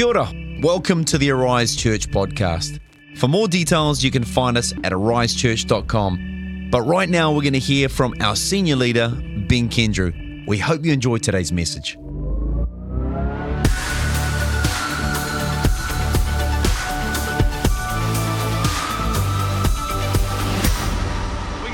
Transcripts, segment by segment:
Kia ora. Welcome to the Arise Church podcast. For more details, you can find us at arisechurch.com. But right now, we're going to hear from our senior leader, Ben Kendrew. We hope you enjoy today's message. We're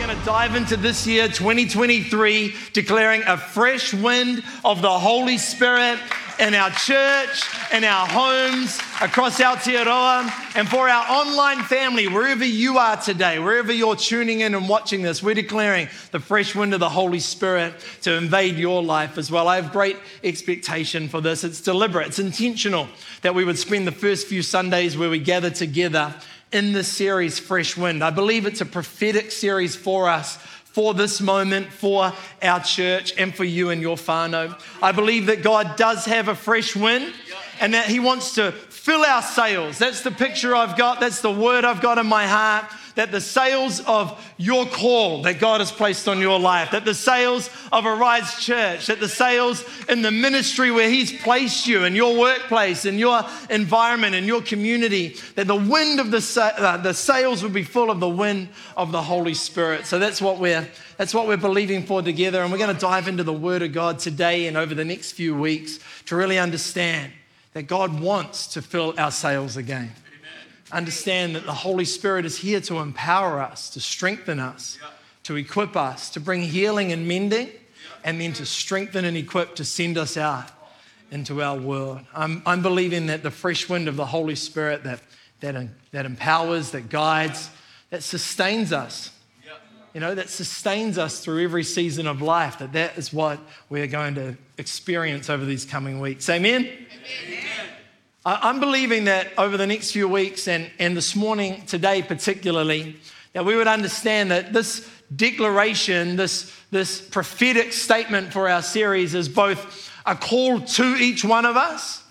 going to dive into this year, 2023, declaring a fresh wind of the Holy Spirit in our church, in our homes, across Aotearoa, and for our online family, wherever you are today, wherever you're tuning in and watching this, we're declaring the fresh wind of the Holy Spirit to invade your life as well. I have great expectation for this. It's deliberate, it's intentional that we would spend the first few Sundays where we gather together in this series, Fresh Wind. I believe it's a prophetic series for us for this moment, for our church, and for you and your whānau. I believe that God does have a fresh wind and that He wants to fill our sails. That's the picture I've got, that's the word I've got in my heart. That the sails of your call that God has placed on your life, that the sails of Arise Church, that the sails in the ministry where He's placed you, in your workplace, in your environment, in your community, that the wind of the, sa- uh, the sails would be full of the wind of the Holy Spirit. So that's what we're that's what we're believing for together, and we're going to dive into the Word of God today and over the next few weeks to really understand that God wants to fill our sails again. Understand that the Holy Spirit is here to empower us, to strengthen us, to equip us, to bring healing and mending, and then to strengthen and equip to send us out into our world. I'm, I'm believing that the fresh wind of the Holy Spirit that, that, that empowers, that guides, that sustains us, you know, that sustains us through every season of life, that that is what we're going to experience over these coming weeks. Amen? I- I'm believing that over the next few weeks and, and this morning, today particularly, that we would understand that this declaration, this, this prophetic statement for our series is both a call to each one of us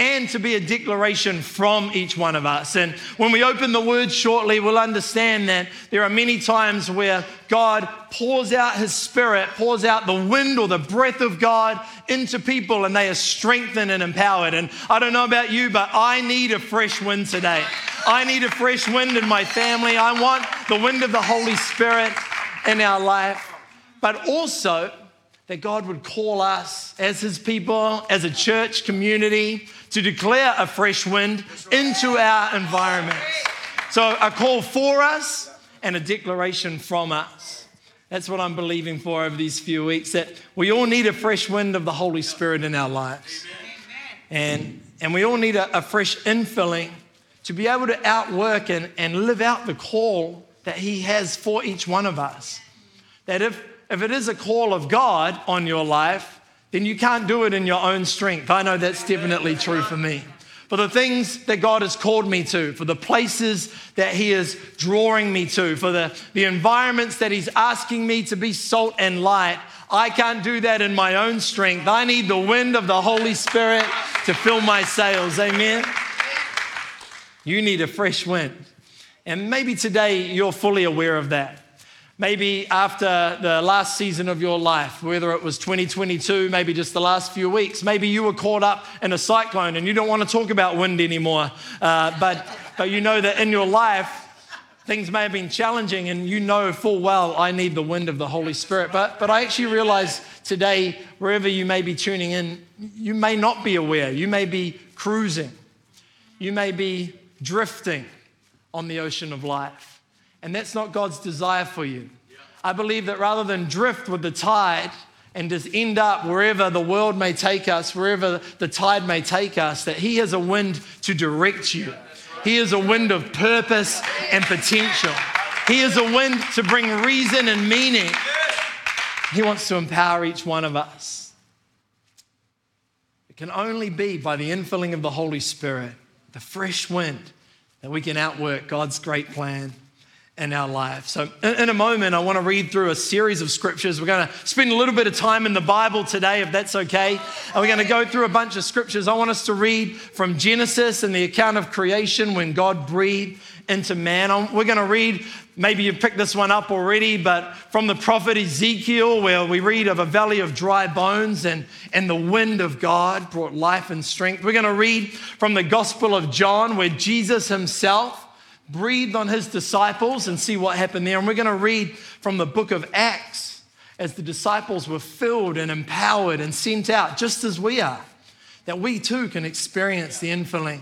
and to be a declaration from each one of us. And when we open the word shortly, we'll understand that there are many times where God pours out his spirit, pours out the wind or the breath of God into people, and they are strengthened and empowered. And I don't know about you, but I need a fresh wind today. I need a fresh wind in my family. I want the wind of the Holy Spirit in our life, but also that God would call us as His people, as a church community, to declare a fresh wind into our environment. So, a call for us and a declaration from us. That's what I'm believing for over these few weeks that we all need a fresh wind of the Holy Spirit in our lives. And, and we all need a, a fresh infilling to be able to outwork and, and live out the call that He has for each one of us. That if, if it is a call of God on your life, then you can't do it in your own strength. I know that's definitely true for me. For the things that God has called me to, for the places that He is drawing me to, for the, the environments that He's asking me to be salt and light, I can't do that in my own strength. I need the wind of the Holy Spirit to fill my sails. Amen. You need a fresh wind. And maybe today you're fully aware of that. Maybe after the last season of your life, whether it was 2022, maybe just the last few weeks, maybe you were caught up in a cyclone and you don't want to talk about wind anymore. Uh, but, but you know that in your life, things may have been challenging and you know full well I need the wind of the Holy Spirit. But, but I actually realize today, wherever you may be tuning in, you may not be aware. You may be cruising. You may be drifting on the ocean of life. And that's not God's desire for you. I believe that rather than drift with the tide and just end up wherever the world may take us, wherever the tide may take us, that He has a wind to direct you. He is a wind of purpose and potential. He is a wind to bring reason and meaning. He wants to empower each one of us. It can only be by the infilling of the Holy Spirit, the fresh wind, that we can outwork God's great plan in our life. So, in, a moment, I want to read through a series of scriptures. We're going to spend a little bit of time in the Bible today, if that's okay. And we're going to go through a bunch of scriptures. I want us to read from Genesis and the account of creation when God breathed into man. Um, we're going to read, maybe you've picked this one up already, but from the prophet Ezekiel, where we read of a valley of dry bones and, and the wind of God brought life and strength. We're going to read from the Gospel of John, where Jesus himself breathed on his disciples and see what happened there. And we're going to read from the book of Acts as the disciples were filled and empowered and sent out, just as we are, that we too can experience the infilling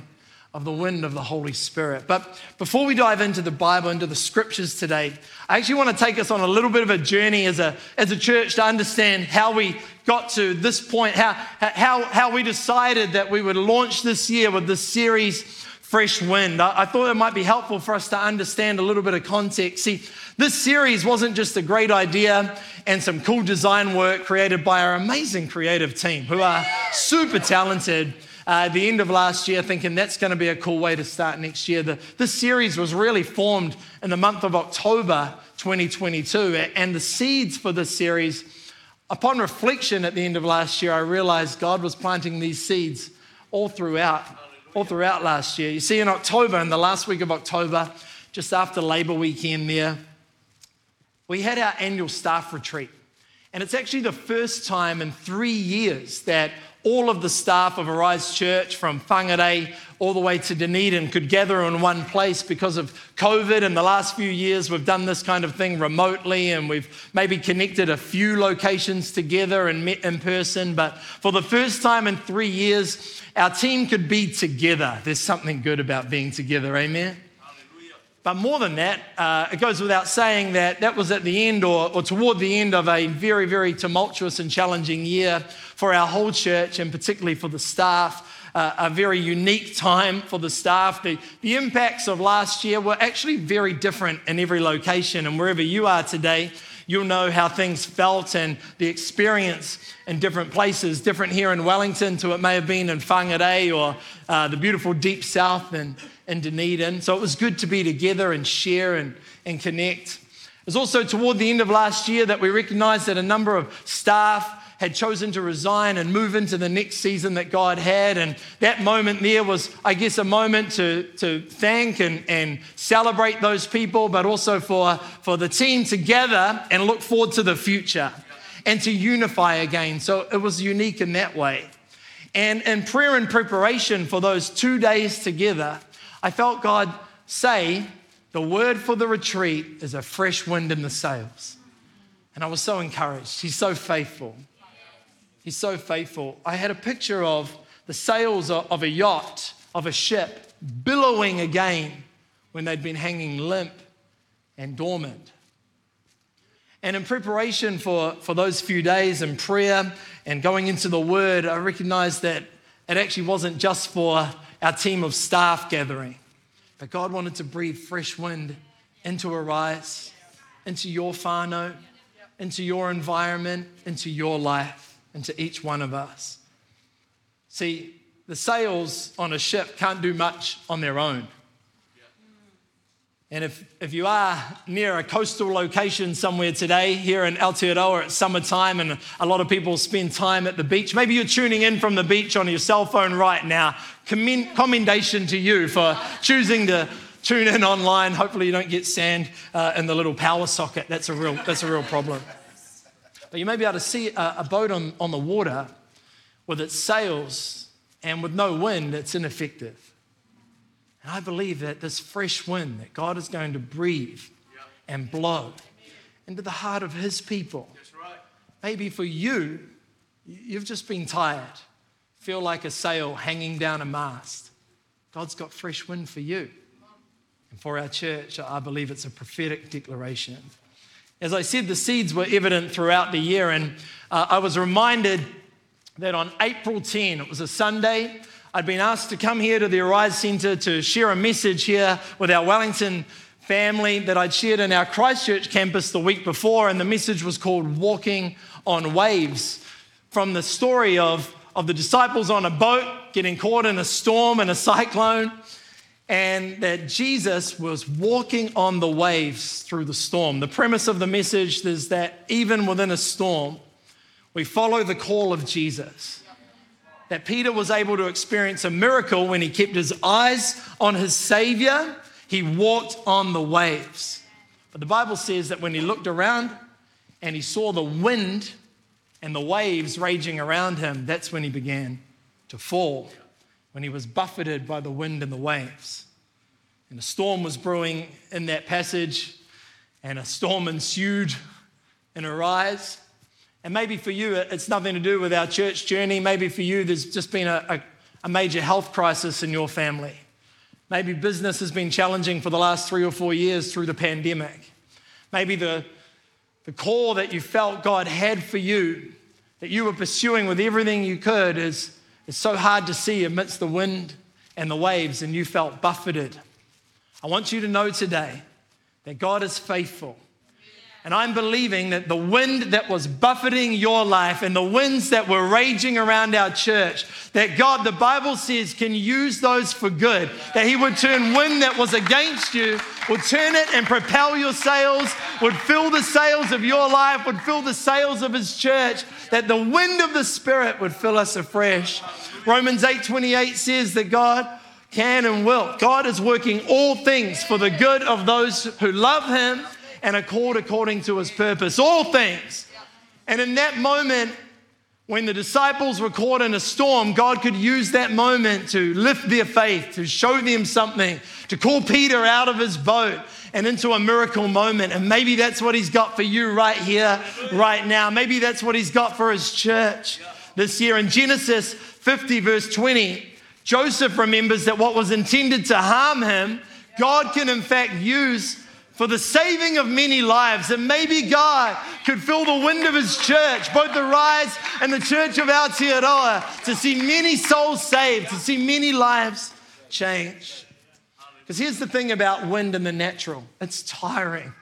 of the wind of the Holy Spirit. But before we dive into the Bible, into the scriptures today, I actually want to take us on a little bit of a journey as a, as a church to understand how we got to this point, how, how, how we decided that we would launch this year with this series fresh wind. I, thought it might be helpful for us to understand a little bit of context. See, this series wasn't just a great idea and some cool design work created by our amazing creative team who are super talented. Uh, at the end of last year, thinking that's going to be a cool way to start next year. The, this series was really formed in the month of October 2022, and the seeds for this series, upon reflection at the end of last year, I realized God was planting these seeds all throughout all throughout last year. You see, in October, in the last week of October, just after Labor weekend there, we had our annual staff retreat. And it's actually the first time in three years that all of the staff of Arise Church from Whangarei all the way to Dunedin could gather in one place because of COVID. In the last few years, we've done this kind of thing remotely and we've maybe connected a few locations together and met in person. But for the first time in three years, our team could be together. There's something good about being together, amen? But more than that, uh, it goes without saying that that was at the end or, or toward the end of a very, very tumultuous and challenging year for our whole church and particularly for the staff. Uh, a very unique time for the staff. The, the impacts of last year were actually very different in every location, and wherever you are today, you'll know how things felt and the experience in different places, different here in Wellington to it may have been in Whangarei or uh, the beautiful deep south and in Dunedin. So it was good to be together and share and, and connect. It was also toward the end of last year that we recognized that a number of staff had chosen to resign and move into the next season that God had. And that moment there was, I guess, a moment to, to thank and, and celebrate those people, but also for, for the team together and look forward to the future and to unify again. So it was unique in that way. And in prayer and preparation for those two days together, I felt God say, the word for the retreat is a fresh wind in the sails. And I was so encouraged. He's so faithful. He's so faithful. I had a picture of the sails of a yacht, of a ship, billowing again when they'd been hanging limp and dormant. And in preparation for, for those few days in prayer and going into the Word, I recognized that it actually wasn't just for our team of staff gathering. But God wanted to breathe fresh wind into Arise, into your whānau, into your environment, into your life, into each one of us. See, the sails on a ship can't do much on their own. And if, if you are near a coastal location somewhere today, here in Aotearoa, it's summertime and a lot of people spend time at the beach. Maybe you're tuning in from the beach on your cell phone right now. Commend, commendation to you for choosing to tune in online. Hopefully, you don't get sand uh, in the little power socket. That's a real, that's a real problem. But you may be able to see a, a boat on, on the water with its sails and with no wind, it's ineffective. And I believe that this fresh wind that God is going to breathe and blow into the heart of His people. Maybe for you, you've just been tired, feel like a sail hanging down a mast. God's got fresh wind for you. And for our church, I believe it's a prophetic declaration. As I said, the seeds were evident throughout the year, and uh, I was reminded that on April 10, it was a Sunday, I'd been asked to come here to the Arise Centre to share a message here with our Wellington family that I'd shared in our Christchurch campus the week before, and the message was called Walking on Waves from the story of, of the disciples on a boat getting caught in a storm and a cyclone. And that Jesus was walking on the waves through the storm. The premise of the message is that even within a storm, we follow the call of Jesus. That Peter was able to experience a miracle when he kept his eyes on his Savior, he walked on the waves. But the Bible says that when he looked around and he saw the wind and the waves raging around him, that's when he began to fall, when he was buffeted by the wind and the waves. And a storm was brewing in that passage, and a storm ensued in Arise. And maybe for you, it's nothing to do with our church journey. Maybe for you, there's just been a, a, a major health crisis in your family. Maybe business has been challenging for the last three or four years through the pandemic. Maybe the, the call that you felt God had for you, that you were pursuing with everything you could, is, is so hard to see amidst the wind and the waves, and you felt buffeted. I want you to know today that God is faithful and I'm believing that the wind that was buffeting your life and the winds that were raging around our church, that God, the Bible says, can use those for good. That He would turn wind that was against you, would turn it and propel your sails, would fill the sails of your life, would fill the sails of His church, that the wind of the Spirit would fill us afresh. Romans 8 28 says that God can and will. God is working all things for the good of those who love Him and accord according to his purpose. All things. And in that moment, when the disciples were caught in a storm, God could use that moment to lift their faith, to show them something, to call Peter out of his boat and into a miracle moment. And maybe that's what he's got for you right here, right now. Maybe that's what he's got for his church this year. In Genesis 50, verse 20, Joseph remembers that what was intended to harm him, God can in fact use for the saving of many lives. And maybe God could fill the wind of His church, both Arise and the Church of Aotearoa, to see many souls saved, to see many lives change. Because here's the thing about wind in the natural it's tiring.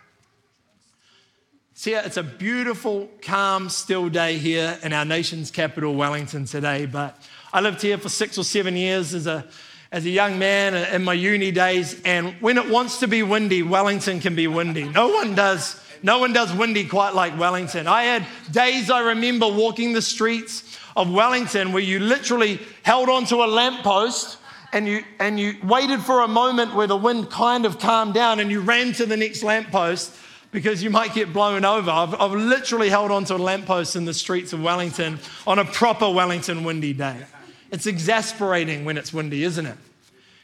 See, it's a beautiful, calm, still day here in our nation's capital, Wellington, today. But I lived here for six or seven years as a as a young man in my uni days. And when it wants to be windy, Wellington can be windy. No one does. No one does windy quite like Wellington. I had days I remember walking the streets of Wellington where you literally held onto a lamppost and you, and you waited for a moment where the wind kind of calmed down and you ran to the next lamppost because you might get blown over. I've, I've literally held onto a lamppost in the streets of Wellington on a proper Wellington windy day. It's exasperating when it's windy, isn't it?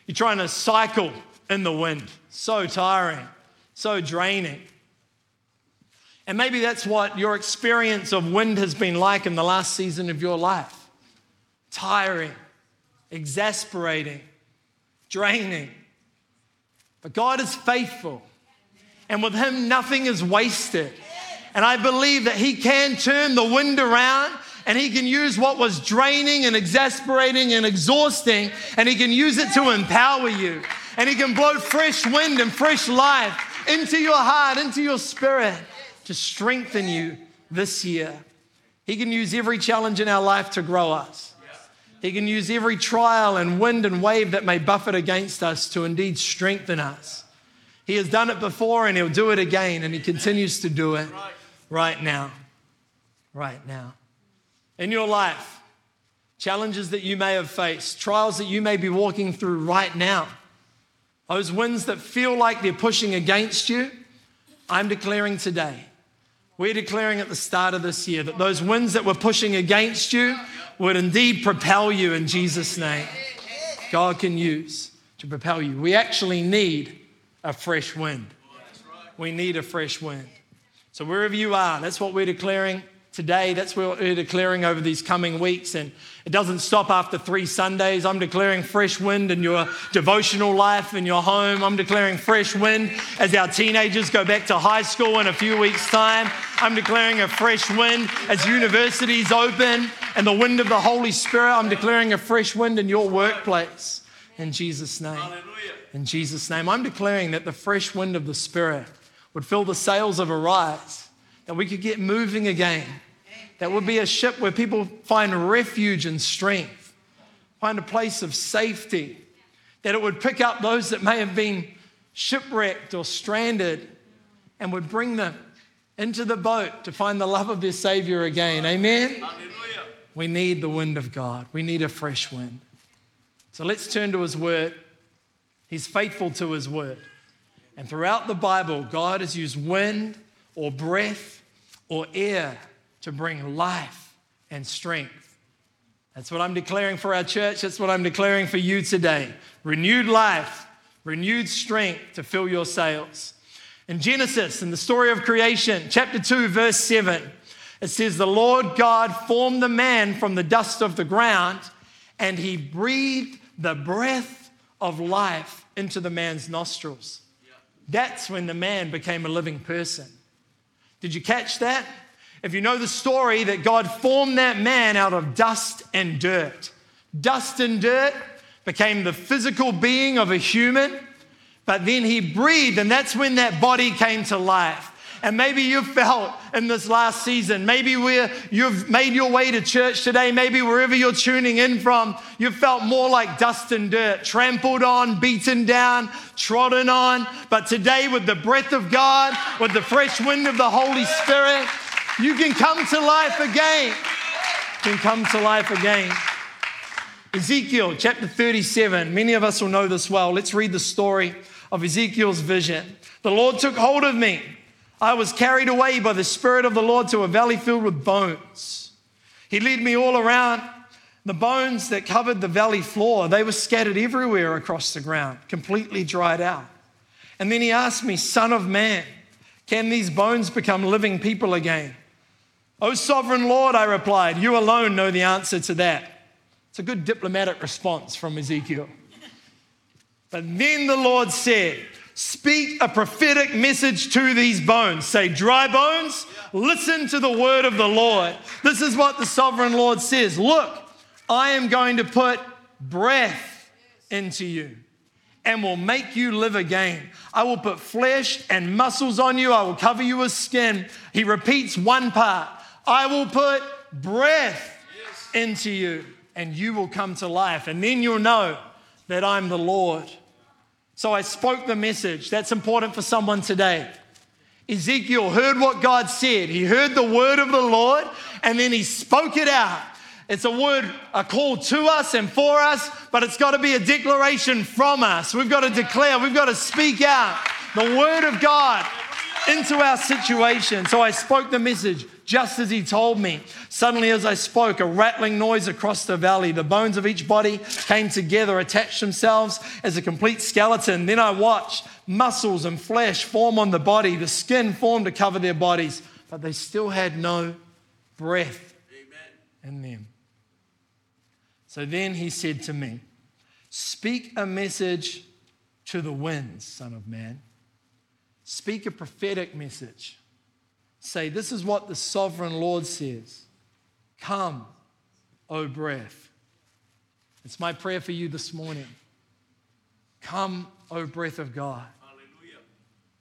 You're trying to cycle in the wind. So tiring, so draining. And maybe that's what your experience of wind has been like in the last season of your life tiring, exasperating, draining. But God is faithful, and with Him, nothing is wasted. And I believe that He can turn the wind around and he can use what was draining and exasperating and exhausting, and he can use it to empower you. And he can blow fresh wind and fresh life into your heart, into your spirit to strengthen you this year. He can use every challenge in our life to grow us. He can use every trial and wind and wave that may buffet against us to indeed strengthen us. He has done it before and he'll do it again, and he continues to do it right now. Right now in your life, challenges that you may have faced, trials that you may be walking through right now, those winds that feel like they're pushing against you, I'm declaring today, we're declaring at the start of this year that those winds that were pushing against you would indeed propel you in Jesus' name. God can use to propel you. We actually need a fresh wind. We need a fresh wind. So, wherever you are, that's what we're declaring today. That's what we're declaring over these coming weeks. And it doesn't stop after three Sundays. I'm declaring fresh wind in your devotional life, in your home. I'm declaring fresh wind as our teenagers go back to high school in a few weeks' time. I'm declaring a fresh wind as universities open and the wind of the Holy Spirit. I'm declaring a fresh wind in your workplace. In Jesus' name. Hallelujah. In Jesus' name. I'm declaring that the fresh wind of the Spirit would fill the sails of Arise that we could get moving again. That would be a ship where people find refuge and strength, find a place of safety. that it would pick up those that may have been shipwrecked or stranded and would bring them into the boat to find the love of their Savior again. Amen? Hallelujah. We need the wind of God, we need a fresh wind. So let's turn to His Word. He's faithful to His Word. And throughout the Bible, God has used wind or breath or air to bring life and strength. That's what I'm declaring for our church. That's what I'm declaring for you today. Renewed life, renewed strength to fill your sails. In Genesis, in the story of creation, chapter 2, verse 7, it says, The Lord God formed the man from the dust of the ground, and he breathed the breath of life into the man's nostrils. That's when the man became a living person. Did you catch that? If you know the story that God formed that man out of dust and dirt, dust and dirt became the physical being of a human, but then he breathed, and that's when that body came to life. And maybe you've felt in this last season, maybe where you've made your way to church today, maybe wherever you're tuning in from, you've felt more like dust and dirt, trampled on, beaten down, trodden on. But today, with the breath of God, with the fresh wind of the Holy Spirit, you can come to life again. You can come to life again. Ezekiel chapter 37. Many of us will know this well. Let's read the story of Ezekiel's vision. The Lord took hold of me. I was carried away by the Spirit of the Lord to a valley filled with bones. He led me all around. The bones that covered the valley floor, they were scattered everywhere across the ground, completely dried out. And then he asked me, Son of man, can these bones become living people again? O sovereign Lord, I replied, you alone know the answer to that. It's a good diplomatic response from Ezekiel. But then the Lord said, Speak a prophetic message to these bones. Say, dry bones, listen to the word of the Lord. This is what the sovereign Lord says Look, I am going to put breath into you and will make you live again. I will put flesh and muscles on you. I will cover you with skin. He repeats one part I will put breath into you and you will come to life. And then you'll know that I'm the Lord. So I spoke the message. That's important for someone today. Ezekiel heard what God said. He heard the word of the Lord and then he spoke it out. It's a word, a call to us and for us, but it's got to be a declaration from us. We've got to declare, we've got to speak out the word of God into our situation. So I spoke the message just as he told me. Suddenly, as I spoke, a rattling noise across the valley. The bones of each body came together, attached themselves as a complete skeleton. Then I watched muscles and flesh form on the body. The skin formed to cover their bodies, but they still had no breath Amen. in them. So then he said to me, Speak a message to the winds, Son of Man. Speak a prophetic message say, This is what the sovereign Lord says Come, O breath. It's my prayer for you this morning. Come, O breath of God. Hallelujah.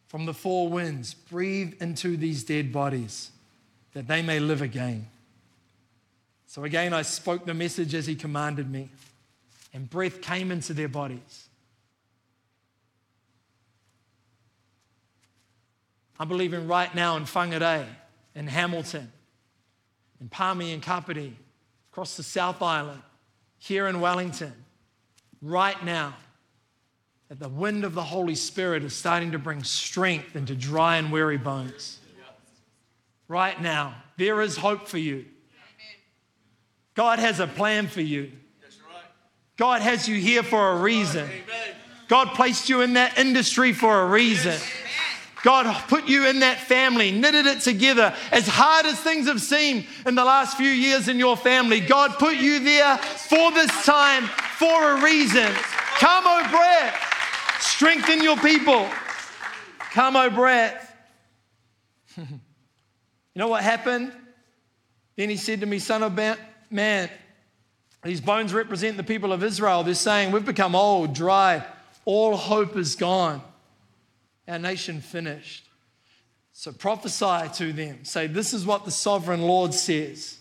From the four winds, breathe into these dead bodies that they may live again. So again, I spoke the message as he commanded me, and breath came into their bodies. I'm believing right now in Whangarei, in Hamilton, in Palmy and Kapiti, across the South Island, here in Wellington, right now, that the wind of the Holy Spirit is starting to bring strength into dry and weary bones. Right now, there is hope for you. God has a plan for you. God has you here for a reason. God placed you in that industry for a reason. God put you in that family, knitted it together. As hard as things have seemed in the last few years in your family, God put you there for this time, for a reason. Come, O breath, strengthen your people. Come, O breath. you know what happened? Then he said to me, Son of man, these bones represent the people of Israel. They're saying, We've become old, dry, all hope is gone our nation finished. So prophesy to them. Say, This is what the sovereign Lord says.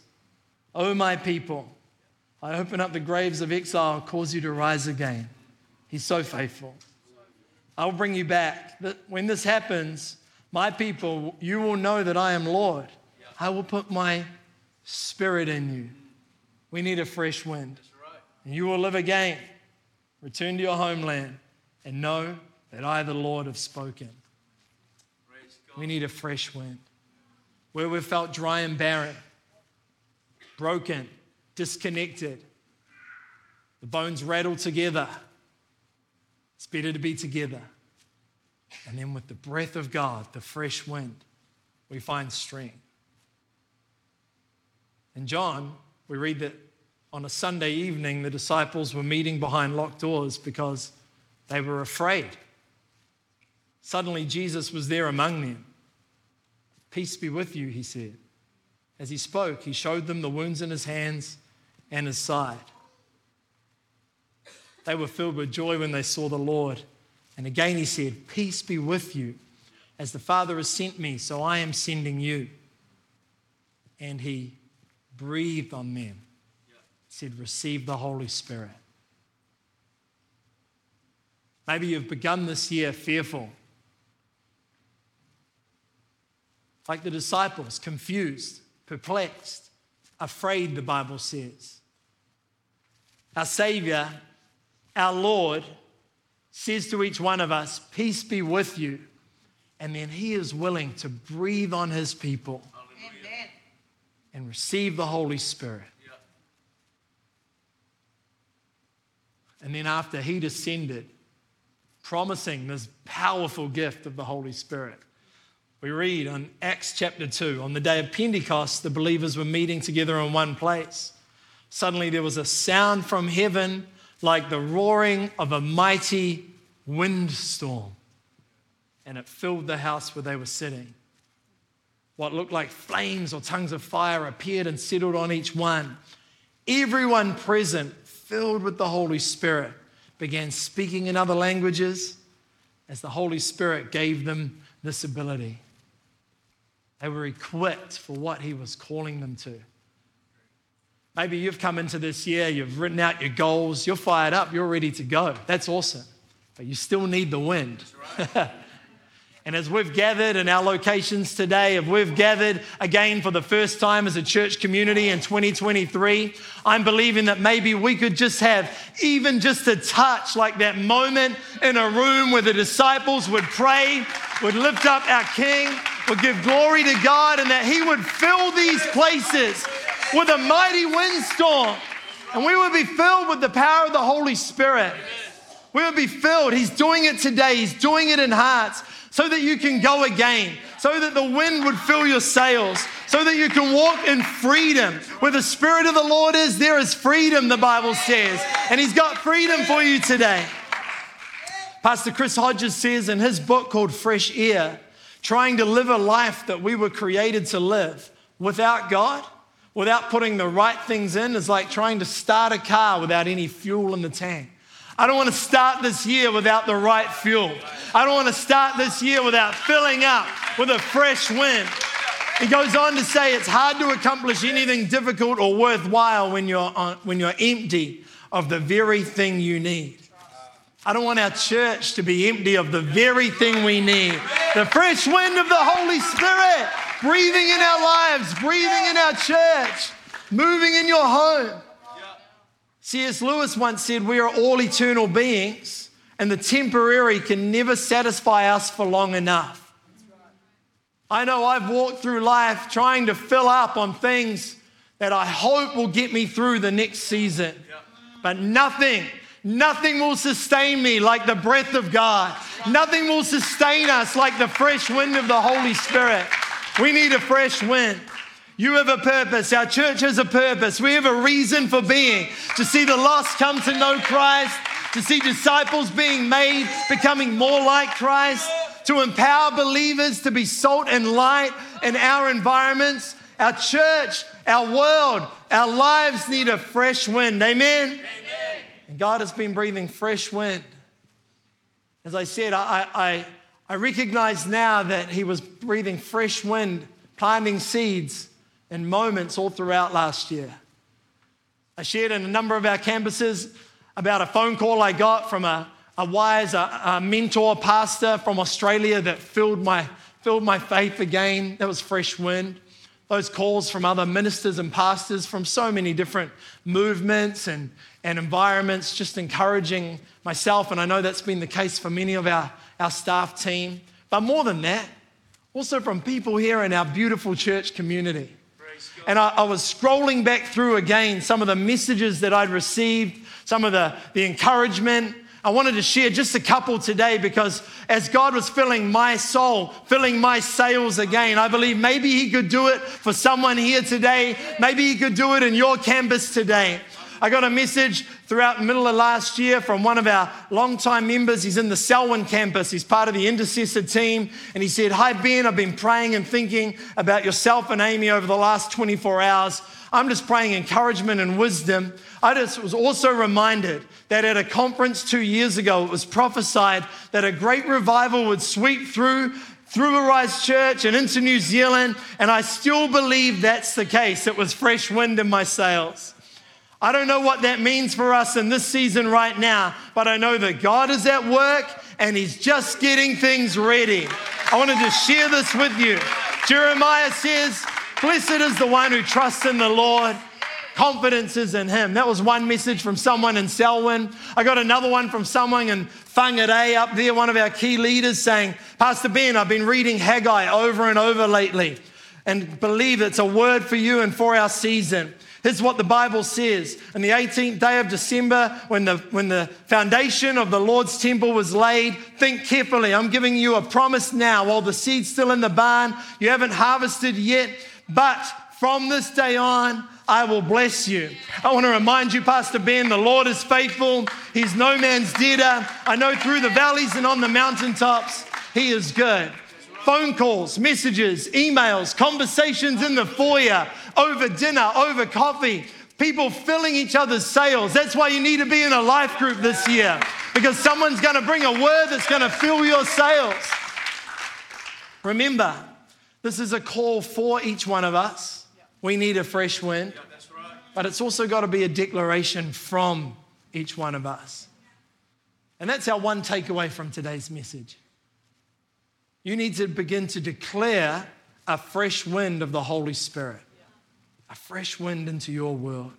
O my people, I open up the graves of exile, cause you to rise again. He's so faithful. I'll bring you back. When this happens, my people, you will know that I am Lord. I will put my spirit in you. We need a fresh wind. And you will live again. Return to your homeland and know that I, the Lord, have spoken. We need a fresh wind. Where we've felt dry and barren, broken, disconnected, the bones rattle together. It's better to be together. And then with the breath of God, the fresh wind, we find strength. In John, we read that on a Sunday evening, the disciples were meeting behind locked doors because they were afraid. Suddenly, Jesus was there among them. Peace be with you, he said. As he spoke, he showed them the wounds in his hands and his side. They were filled with joy when they saw the Lord. And again, he said, Peace be with you. As the Father has sent me, so I am sending you. And he breathed on them, said, Receive the Holy Spirit. Maybe you've begun this year fearful. Like the disciples, confused, perplexed, afraid, the Bible says. Our Savior, our Lord, says to each one of us, Peace be with you. And then He is willing to breathe on His people Amen. and receive the Holy Spirit. And then after He descended, promising this powerful gift of the Holy Spirit. We read on Acts chapter 2, on the day of Pentecost, the believers were meeting together in one place. Suddenly there was a sound from heaven like the roaring of a mighty windstorm, and it filled the house where they were sitting. What looked like flames or tongues of fire appeared and settled on each one. Everyone present, filled with the Holy Spirit, began speaking in other languages as the Holy Spirit gave them this ability. They were equipped for what He was calling them to. Maybe you've come into this year, you've written out your goals, you're fired up, you're ready to go. That's awesome. But you still need the wind. Right. and as we've gathered in our locations today, if we've gathered again for the first time as a church community in 2023, I'm believing that maybe we could just have even just a touch like that moment in a room where the disciples would pray, would lift up our King, would give glory to God, and that He would fill these places with a mighty windstorm. And we would be filled with the power of the Holy Spirit. We would be filled. He's doing it today. He's doing it in hearts so that you can go again, so that the wind would fill your sails, so that you can walk in freedom. Where the Spirit of the Lord is, there is freedom, the Bible says. And He's got freedom for you today. Pastor Chris Hodges says in his book called Fresh Air, trying to live a life that we were created to live without God without putting the right things in is like trying to start a car without any fuel in the tank. I don't want to start this year without the right fuel. I don't want to start this year without filling up with a fresh wind. He goes on to say it's hard to accomplish anything difficult or worthwhile when you're, on, when you're empty of the very thing you need. I don't want our church to be empty of the very thing we need the fresh wind of the Holy Spirit breathing in our lives, breathing in our church, moving in your home. C.S. Lewis once said, We are all eternal beings, and the temporary can never satisfy us for long enough. I know I've walked through life trying to fill up on things that I hope will get me through the next season, but nothing Nothing will sustain me like the breath of God. Nothing will sustain us like the fresh wind of the Holy Spirit. We need a fresh wind. You have a purpose. Our church has a purpose. We have a reason for being to see the lost come to know Christ, to see disciples being made, becoming more like Christ, to empower believers to be salt and light in our environments. Our church, our world, our lives need a fresh wind. Amen? Amen. And God has been breathing fresh wind. As I said, I, I, I recognize now that He was breathing fresh wind, planting seeds in moments all throughout last year. I shared in a number of our campuses about a phone call I got from a, a wise a, a mentor pastor from Australia that filled my, filled my faith again. That was fresh wind. Those calls from other ministers and pastors from so many different movements and, and environments, just encouraging myself. And I know that's been the case for many of our, our staff team. But more than that, also from people here in our beautiful church community. And I, I, was scrolling back through again some of the messages that I'd received, some of the, the encouragement. I wanted to share just a couple today because as God was filling my soul, filling my sails again, I believe maybe He could do it for someone here today. Maybe He could do it in your campus today. I got a message throughout the middle of last year from one of our longtime members. He's in the Selwyn campus. He's part of the intercessor team. And he said, Hi, Ben, I've been praying and thinking about yourself and Amy over the last 24 hours. I'm just praying encouragement and wisdom. I just was also reminded that at a conference two years ago, it was prophesied that a great revival would sweep through through Arise Church and into New Zealand, and I still believe that's the case. It was fresh wind in my sails. I don't know what that means for us in this season right now, but I know that God is at work and He's just getting things ready. I wanted to share this with you. Jeremiah says, Blessed is the one who trusts in the Lord. Confidence is in him. That was one message from someone in Selwyn. I got another one from someone in Whangarei up there, one of our key leaders saying, Pastor Ben, I've been reading Haggai over and over lately and believe it's a word for you and for our season. Here's what the Bible says. On the 18th day of December, when the, when the foundation of the Lord's temple was laid, think carefully. I'm giving you a promise now while the seed's still in the barn. You haven't harvested yet, but from this day on, I will bless you. I want to remind you, Pastor Ben, the Lord is faithful. He's no man's debtor. I know through the valleys and on the mountaintops, He is good phone calls, messages, emails, conversations in the foyer, over dinner, over coffee, people filling each other's sails. That's why you need to be in a life group this year because someone's going to bring a word that's going to fill your sails. Remember, this is a call for each one of us. We need a fresh wind, but it's also got to be a declaration from each one of us. And that's our one takeaway from today's message. You need to begin to declare a fresh wind of the Holy Spirit, a fresh wind into your world.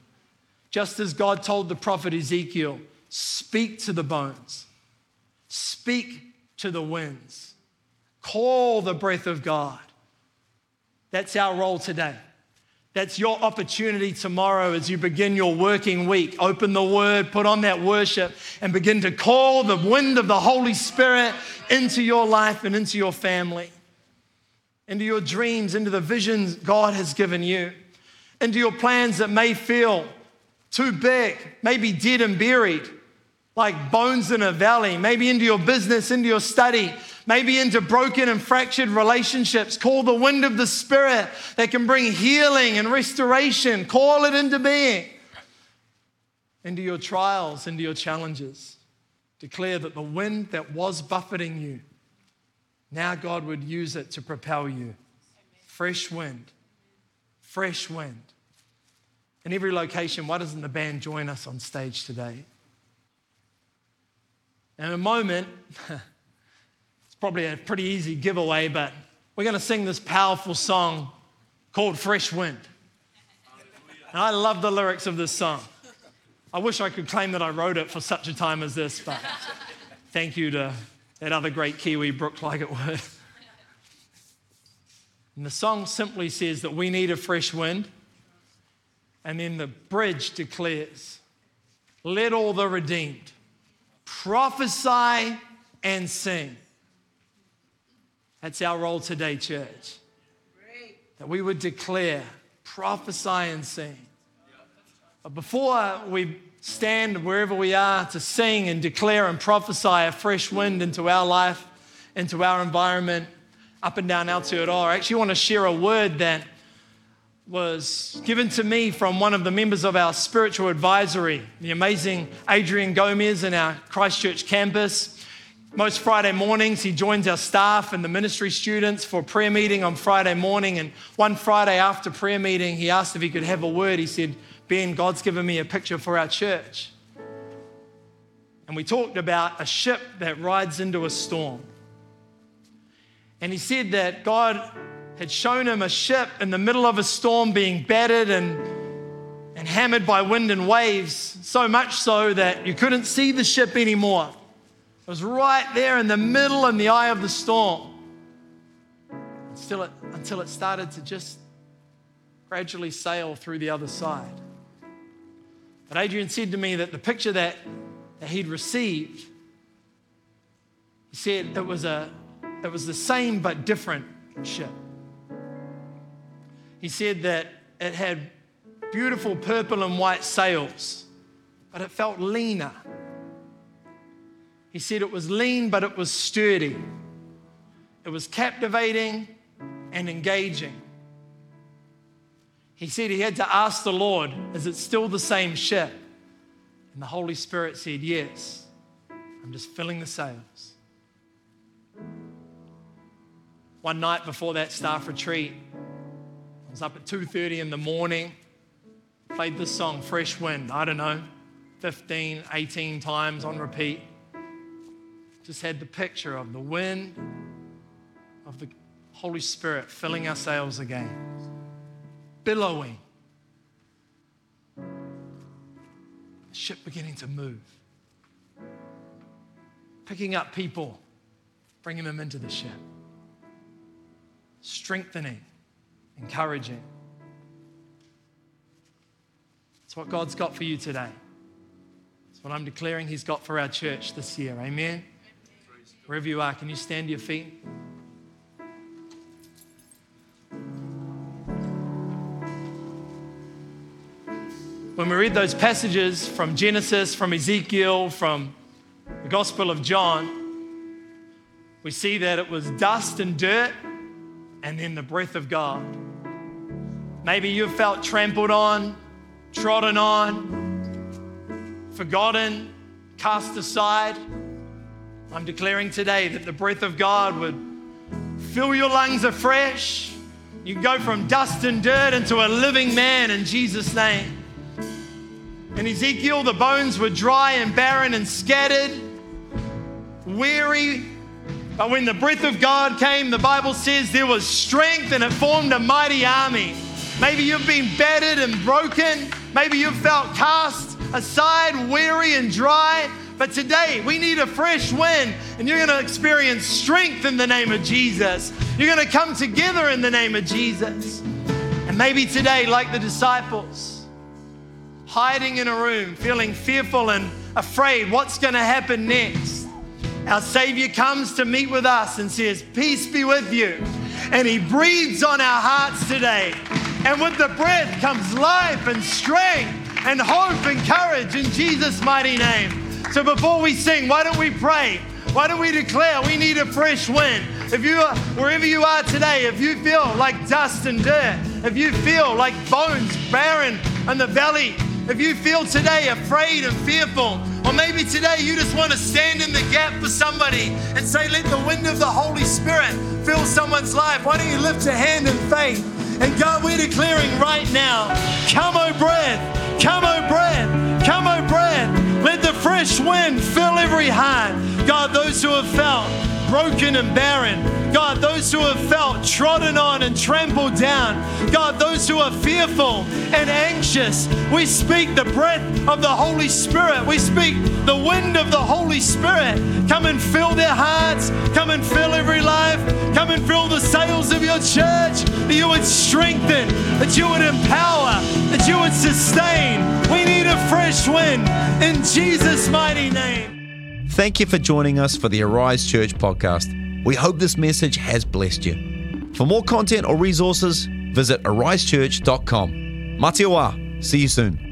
Just as God told the prophet Ezekiel, speak to the bones, speak to the winds, call the breath of God. That's our role today. That's your opportunity tomorrow as you begin your working week. Open the word, put on that worship, and begin to call the wind of the Holy Spirit into your life and into your family, into your dreams, into the visions God has given you, into your plans that may feel too big, maybe dead and buried, like bones in a valley, maybe into your business, into your study, maybe into broken and fractured relationships. Call the wind of the Spirit that can bring healing and restoration. Call it into being. Into your trials, into your challenges. Declare that the wind that was buffeting you, now God would use it to propel you. Fresh wind. Fresh wind. In every location, why doesn't the band join us on stage today? In a moment, it's probably a pretty easy giveaway, but we're going to sing this powerful song called Fresh Wind. And I love the lyrics of this song. I wish I could claim that I wrote it for such a time as this, but thank you to that other great Kiwi, Brooke Ligertwood. And the song simply says that we need a fresh wind. And then the bridge declares, Let all the redeemed prophesy and sing. That's our role today, church. That we would declare, prophesy, and sing. But before we stand wherever we are to sing and declare and prophesy a fresh wind into our life, into our environment, up and down Aotearoa, I actually want to share a word that was given to me from one of the members of our spiritual advisory, the amazing Adrian Gomez in our Christchurch campus. Most Friday mornings, he joins our staff and the ministry students for prayer meeting on Friday morning. And one Friday after prayer meeting, he asked if he could have a word. He said, Ben, God's given me a picture for our church. And we talked about a ship that rides into a storm. And he said that God had shown him a ship in the middle of a storm being battered and, and hammered by wind and waves, so much so that you couldn't see the ship anymore. It was right there in the middle in the eye of the storm until it, until it started to just gradually sail through the other side. But Adrian said to me that the picture that, that he'd received, he said it was, a, it was the same but different ship. He said that it had beautiful purple and white sails, but it felt leaner. He said it was lean, but it was sturdy. It was captivating and engaging. He said he had to ask the Lord, Is it still the same ship? And the Holy Spirit said, Yes. I'm just filling the sails. One night before that staff retreat, I was up at 2:30 in the morning, played this song, Fresh Wind, I don't know, 15, 18 times on repeat. Just had the picture of the wind, of the Holy Spirit filling our sails again, billowing. The ship beginning to move, picking up people, bringing them into the ship, strengthening, encouraging. It's what God's got for you today. It's what I'm declaring He's got for our church this year. Amen. Wherever you are, can you stand to your feet? When we read those passages from Genesis, from Ezekiel, from the Gospel of John, we see that it was dust and dirt and then the breath of God. Maybe you've felt trampled on, trodden on, forgotten, cast aside. I'm declaring today that the breath of God would fill your lungs afresh. You go from dust and dirt into a living man in Jesus' name. In Ezekiel, the bones were dry and barren and scattered, weary. But when the breath of God came, the Bible says there was strength and it formed a mighty army. Maybe you've been battered and broken. Maybe you've felt cast aside, weary and dry. But today we need a fresh wind, and you're going to experience strength in the name of Jesus. You're going to come together in the name of Jesus. And maybe today, like the disciples, hiding in a room, feeling fearful and afraid what's going to happen next. Our Savior comes to meet with us and says, Peace be with you. And He breathes on our hearts today. And with the breath comes life and strength and hope and courage in Jesus' mighty name. So before we sing, why don't we pray? Why don't we declare we need a fresh wind? If you are, wherever you are today, if you feel like dust and dirt, if you feel like bones barren in the valley, if you feel today afraid and fearful, or maybe today you just want to stand in the gap for somebody and say, Let the wind of the Holy Spirit fill someone's life, why don't you lift your hand in faith? And God, we're declaring right now, come, O breath, come, O breath, come, O breath. Let the fresh wind fill every heart. God, those who have felt broken and barren. God, those who have felt trodden on and trampled down. God, those who are fearful and anxious. We speak the breath of the Holy Spirit. We speak the wind of the Holy Spirit. Come and fill their hearts. Come and fill every life. Come and fill the sails of your church. That you would strengthen, that you would empower, that you would sustain. We need a fresh wind in Jesus' mighty name. Thank you for joining us for the Arise Church podcast. We hope this message has blessed you. For more content or resources, visit arisechurch.com. Matiwa. See you soon.